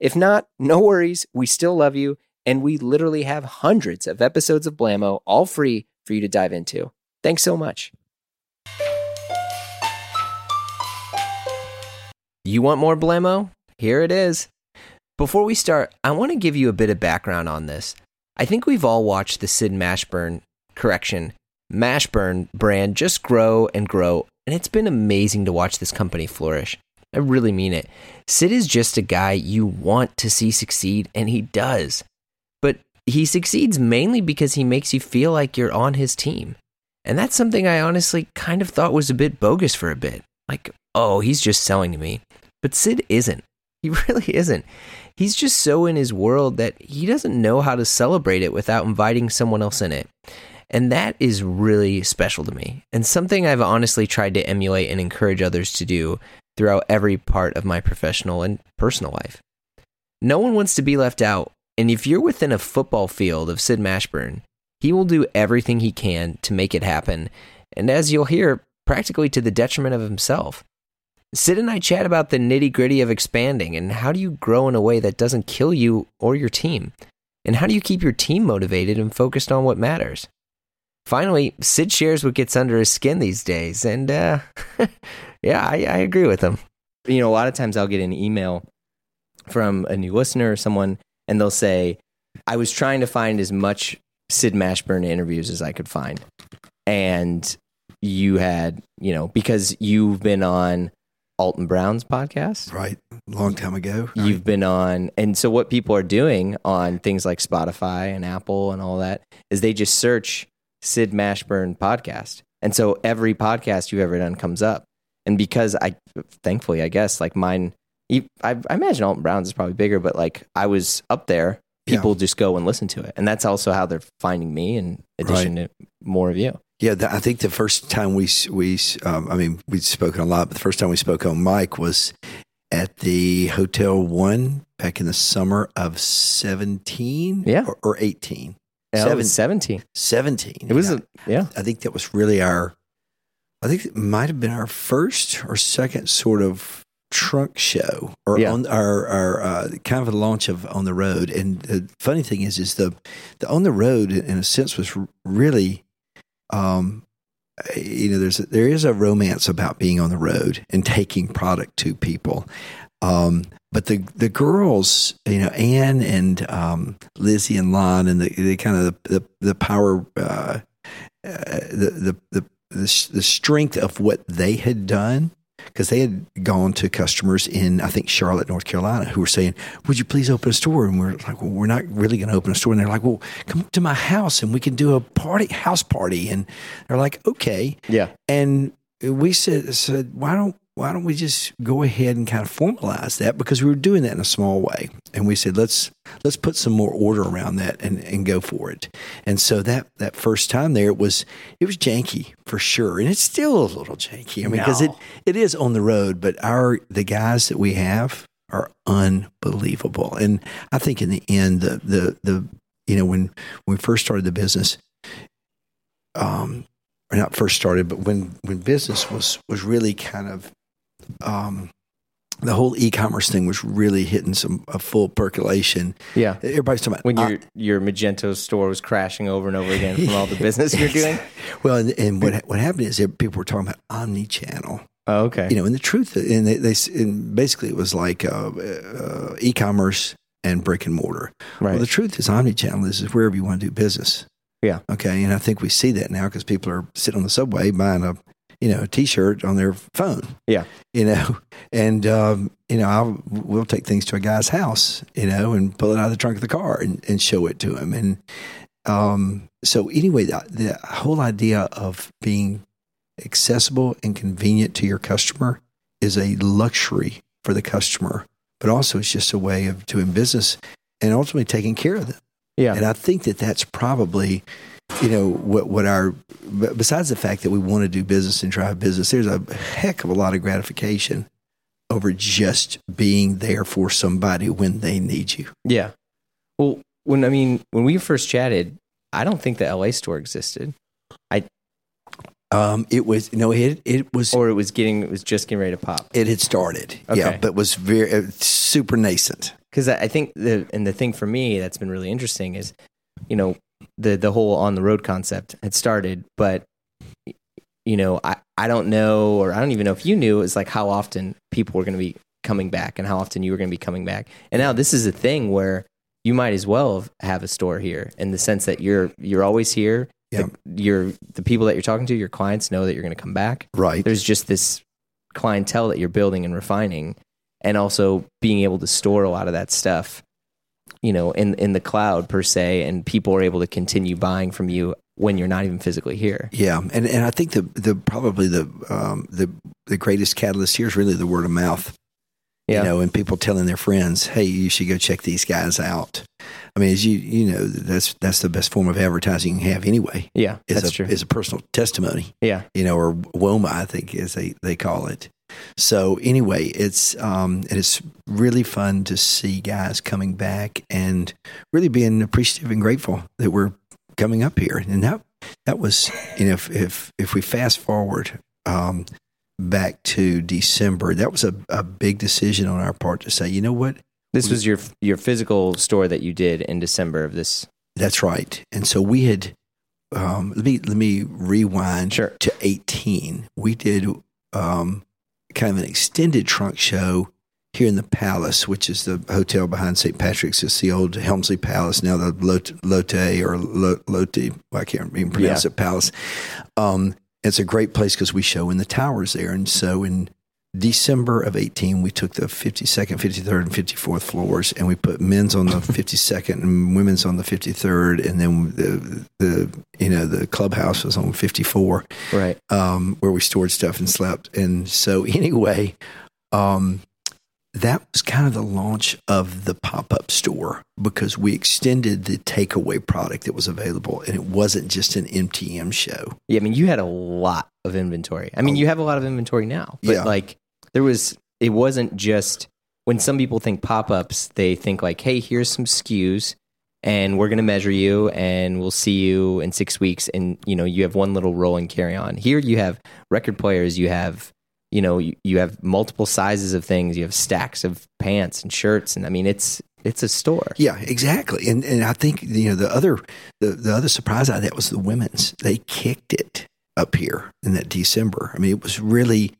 If not, no worries, we still love you, and we literally have hundreds of episodes of Blamo all free for you to dive into. Thanks so much. You want more Blamo? Here it is. Before we start, I want to give you a bit of background on this. I think we've all watched the Sid Mashburn, correction, Mashburn brand just grow and grow, and it's been amazing to watch this company flourish. I really mean it. Sid is just a guy you want to see succeed, and he does. But he succeeds mainly because he makes you feel like you're on his team. And that's something I honestly kind of thought was a bit bogus for a bit. Like, oh, he's just selling to me. But Sid isn't. He really isn't. He's just so in his world that he doesn't know how to celebrate it without inviting someone else in it. And that is really special to me, and something I've honestly tried to emulate and encourage others to do throughout every part of my professional and personal life. No one wants to be left out, and if you're within a football field of Sid Mashburn, he will do everything he can to make it happen, and as you'll hear, practically to the detriment of himself. Sid and I chat about the nitty gritty of expanding and how do you grow in a way that doesn't kill you or your team? And how do you keep your team motivated and focused on what matters? Finally, Sid shares what gets under his skin these days, and uh, yeah, I, I agree with him. You know, a lot of times I'll get an email from a new listener or someone, and they'll say, I was trying to find as much Sid Mashburn interviews as I could find. And you had, you know, because you've been on Alton Brown's podcast. Right. Long time ago. Right. You've been on. And so, what people are doing on things like Spotify and Apple and all that is they just search Sid Mashburn podcast. And so every podcast you've ever done comes up. And because I, thankfully, I guess, like mine, I, I imagine Alton Brown's is probably bigger, but like I was up there, people yeah. just go and listen to it. And that's also how they're finding me in addition right. to more of you. Yeah, the, I think the first time we, we um, I mean, we'd spoken a lot, but the first time we spoke on mic was at the Hotel One back in the summer of 17 yeah. or, or 18. Seven, 17. 17. It was, a, yeah. I think that was really our, I think it might have been our first or second sort of trunk show or yeah. on our, our uh, kind of a launch of on the road. And the funny thing is, is the, the on the road in a sense was really, um, you know, there's a, there is a romance about being on the road and taking product to people. Um, but the the girls, you know, Anne and um, Lizzie and Lon, and the, the kind of the the, the power, uh, uh, the, the the the strength of what they had done because they had gone to customers in I think Charlotte, North Carolina, who were saying, "Would you please open a store?" And we're like, "Well, we're not really going to open a store." And they're like, "Well, come to my house and we can do a party, house party." And they're like, "Okay, yeah." And we said, "said Why don't why don't we just go ahead and kind of formalize that? Because we were doing that in a small way. And we said let's let's put some more order around that and, and go for it. And so that that first time there it was it was janky for sure. And it's still a little janky. I mean because no. it it is on the road but our the guys that we have are unbelievable. And i think in the end the the the you know when, when we first started the business um or not first started, but when when business was was really kind of um, the whole e-commerce thing was really hitting some a full percolation. Yeah, everybody's talking about when your uh, your Magento store was crashing over and over again from all the business you're doing. Well, and, and what what happened is people were talking about omni-channel. Oh, okay. You know, and the truth, and they, they and basically it was like uh, uh, e-commerce and brick and mortar. Right. Well, the truth is omni-channel is, is wherever you want to do business. Yeah. Okay. And I think we see that now because people are sitting on the subway buying a you know, a T-shirt on their phone. Yeah, you know, and um, you know, I'll we'll take things to a guy's house, you know, and pull it out of the trunk of the car and, and show it to him. And um, so anyway, the, the whole idea of being accessible and convenient to your customer is a luxury for the customer, but also it's just a way of doing business. and ultimately taking care of them. Yeah. And I think that that's probably, you know, what what our besides the fact that we want to do business and drive business, there's a heck of a lot of gratification over just being there for somebody when they need you. Yeah. Well, when I mean when we first chatted, I don't think the LA store existed. I um, it was no, it it was or it was getting it was just getting ready to pop. It had started, Okay. yeah, but was very uh, super nascent. because I I think the and the thing for me that's been really interesting is, you know, the the whole on the road concept had started, but you know, I I don't know, or I don't even know if you knew, is like how often people were going to be coming back and how often you were going to be coming back. And now this is a thing where you might as well have a store here in the sense that you're you're always here. Yeah. The, you're the people that you're talking to, your clients know that you're going to come back Right. there's just this clientele that you're building and refining and also being able to store a lot of that stuff you know in in the cloud per se and people are able to continue buying from you when you're not even physically here Yeah, and and I think the the probably the um, the the greatest catalyst here is really the word of mouth. Yeah. You know, and people telling their friends, "Hey, you should go check these guys out." I mean, as you you know, that's that's the best form of advertising you can have anyway. yeah Is that's a true is a personal testimony. yeah you know, or WOMA, I think as they, they call it. So anyway, it's um, it's really fun to see guys coming back and really being appreciative and grateful that we're coming up here. And that that was, you know, if if, if we fast forward um, back to December, that was a, a big decision on our part to say, you know what, this was your your physical store that you did in december of this That's right. And so we had um, let me let me rewind Sure. to eighteen. We did um, kind of an extended trunk show here in the Palace, which is the hotel behind St. Patrick's. It's the old Helmsley Palace, now the Lotte, Lotte or Lo- Lotte. Well, I can't even pronounce Yeah. it. Palace. Um, it's a great place because we show in the towers there, and so in December of 18, we took the 52nd, 53rd, and 54th floors, and we put men's on the 52nd and women's on the 53rd, and then the the you know the clubhouse was on 54, right um, where we stored stuff and slept. And so anyway, um, that was kind of the launch of the pop up store because we extended the takeaway product that was available, and it wasn't just an MTM show. yeah i mean you had a lot of inventory i mean oh. you have a lot of inventory now but Yeah. like there was it wasn't just when some people think pop-ups they think like hey here's some skus and we're going to measure you and we'll see you in six weeks and you know you have one little roll and carry on here you have record players you have you know you, you have multiple sizes of things you have stacks of pants and shirts and i mean it's it's a store Yeah, exactly. And and I think you know the other the, the other surprise out of that was the women's. They kicked it up here in that December. I mean, it was really,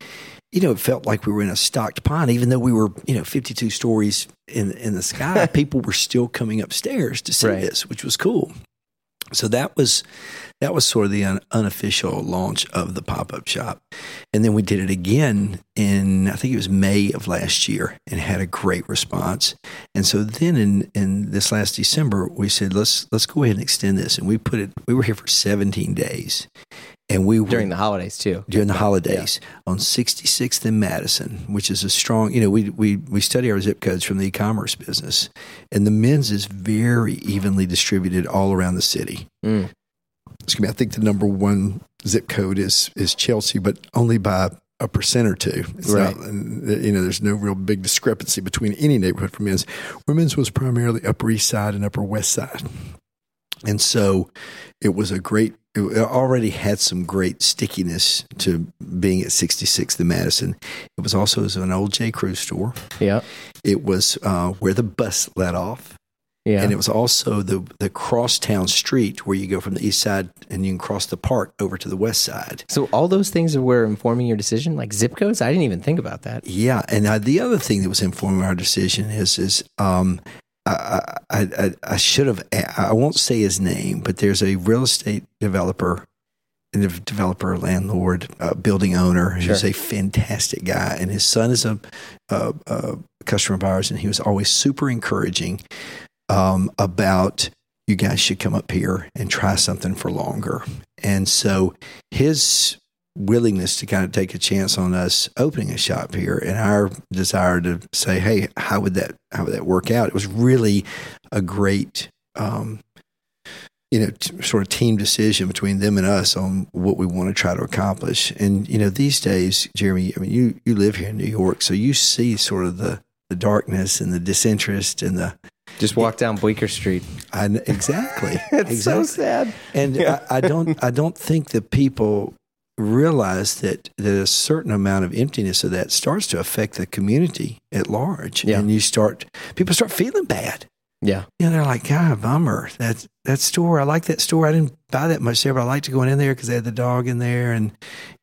you know, it felt like we were in a stocked pond, even though we were, you know, fifty two stories in in the sky. people were still coming upstairs to see Right. this, which was cool. So that was that was sort of the un, unofficial launch of the pop up shop, and then we did it again in I think it was May of last year, and had a great response. And so then in in this last December, we said let's let's go ahead and extend this, and we put it. We were here for 17 days, and we were during the holidays too during the holidays on 66th and Madison, which is a strong, you know, we, we, we study our zip codes from the e-commerce business and the men's is very evenly distributed all around the city. Mm. Excuse me. I think the number one zip code is, is Chelsea, but only by a percent or two. It's Right. not, you know, there's no real big discrepancy between any neighborhood for men's. Women's was primarily Upper East Side and Upper West Side. And so it was a great, it already had some great stickiness to being at 66th and Madison. It was also it was an old J. Crew store. yeah It was uh, where the bus let off. yeah And it was also the, the crosstown street where you go from the east side and you can cross the park over to the west side. so all those things were informing your decision like zip codes i didn't even think about that Yeah, and uh, the other thing that was informing our decision is is um, I, I, I, I should have I won't say his name, but there's a real estate developer, and the developer, landlord, uh, building owner who's Sure. a fantastic guy, and his son is a, a, a customer of ours, and he was always super encouraging um, about you guys should come up here and try something for longer. And so his willingness to kind of take a chance on us opening a shop here and our desire to say, hey, how would that how would that work out? It was really a great um, you know, t- sort of team decision between them and us on what we want to try to accomplish. And you know, these days, Jeremy, I mean, you you live here in New York, so you see sort of the the darkness and the disinterest and the just walk down Bleecker Street. I, exactly. it's exactly. so sad. And yeah. I, I, don't I don't think that people realize that, that a certain amount of emptiness of that starts to affect the community at large. Yeah. And you start people start feeling bad. Yeah. You know, they're like, God, bummer. That that store, I like that store. I didn't buy that much there, but I liked going in there because they had the dog in there, and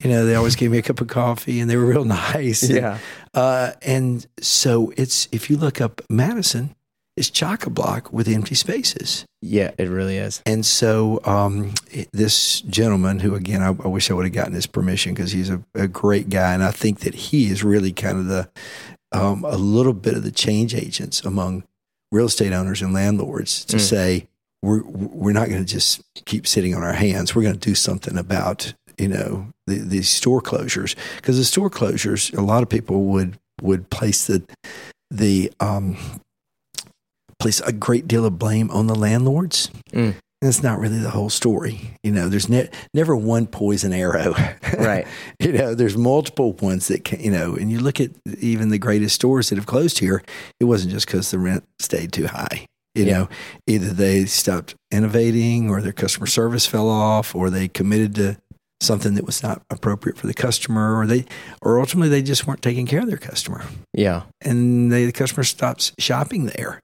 you know, they always gave me a cup of coffee, and they were real nice. Yeah. And, uh, and so it's if you look up Madison, it's chock a block with empty spaces. Yeah, it really is. And so um, this gentleman, who again, I, I, wish I would have gotten his permission because he's a, a, great guy, and I think that he is really kind of the um, a little bit of the change agents among real estate owners and landlords to mm. say we're we're not going to just keep sitting on our hands. We're going to do something about you know the, these store closures because the store closures. A lot of people would would place the the um, place a great deal of blame on the landlords. Mm. That's not really the whole story. You know, there's ne- never one poison arrow. Right. you know, there's multiple ones that can, you know, and you look at even the greatest stores that have closed here, it wasn't just because the rent stayed too high. You yeah. know, either they stopped innovating or their customer service fell off or they committed to something that was not appropriate for the customer or they or ultimately they just weren't taking care of their customer. Yeah. And they, the customer stops shopping there.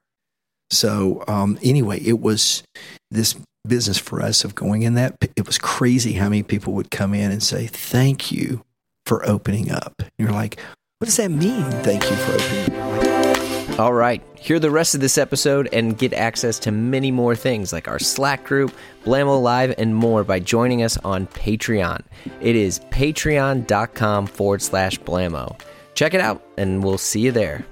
So um, anyway, it was this business for us of going in that. It was crazy how many people would come in and say, "Thank you for opening up." And you're like, "What does that mean? Thank you for opening up." All right, hear the rest of this episode and get access to many more things like our Slack group, Blamo Live, and more by joining us on Patreon. It is patreon.com forward slash Blamo. Check it out, and we'll see you there.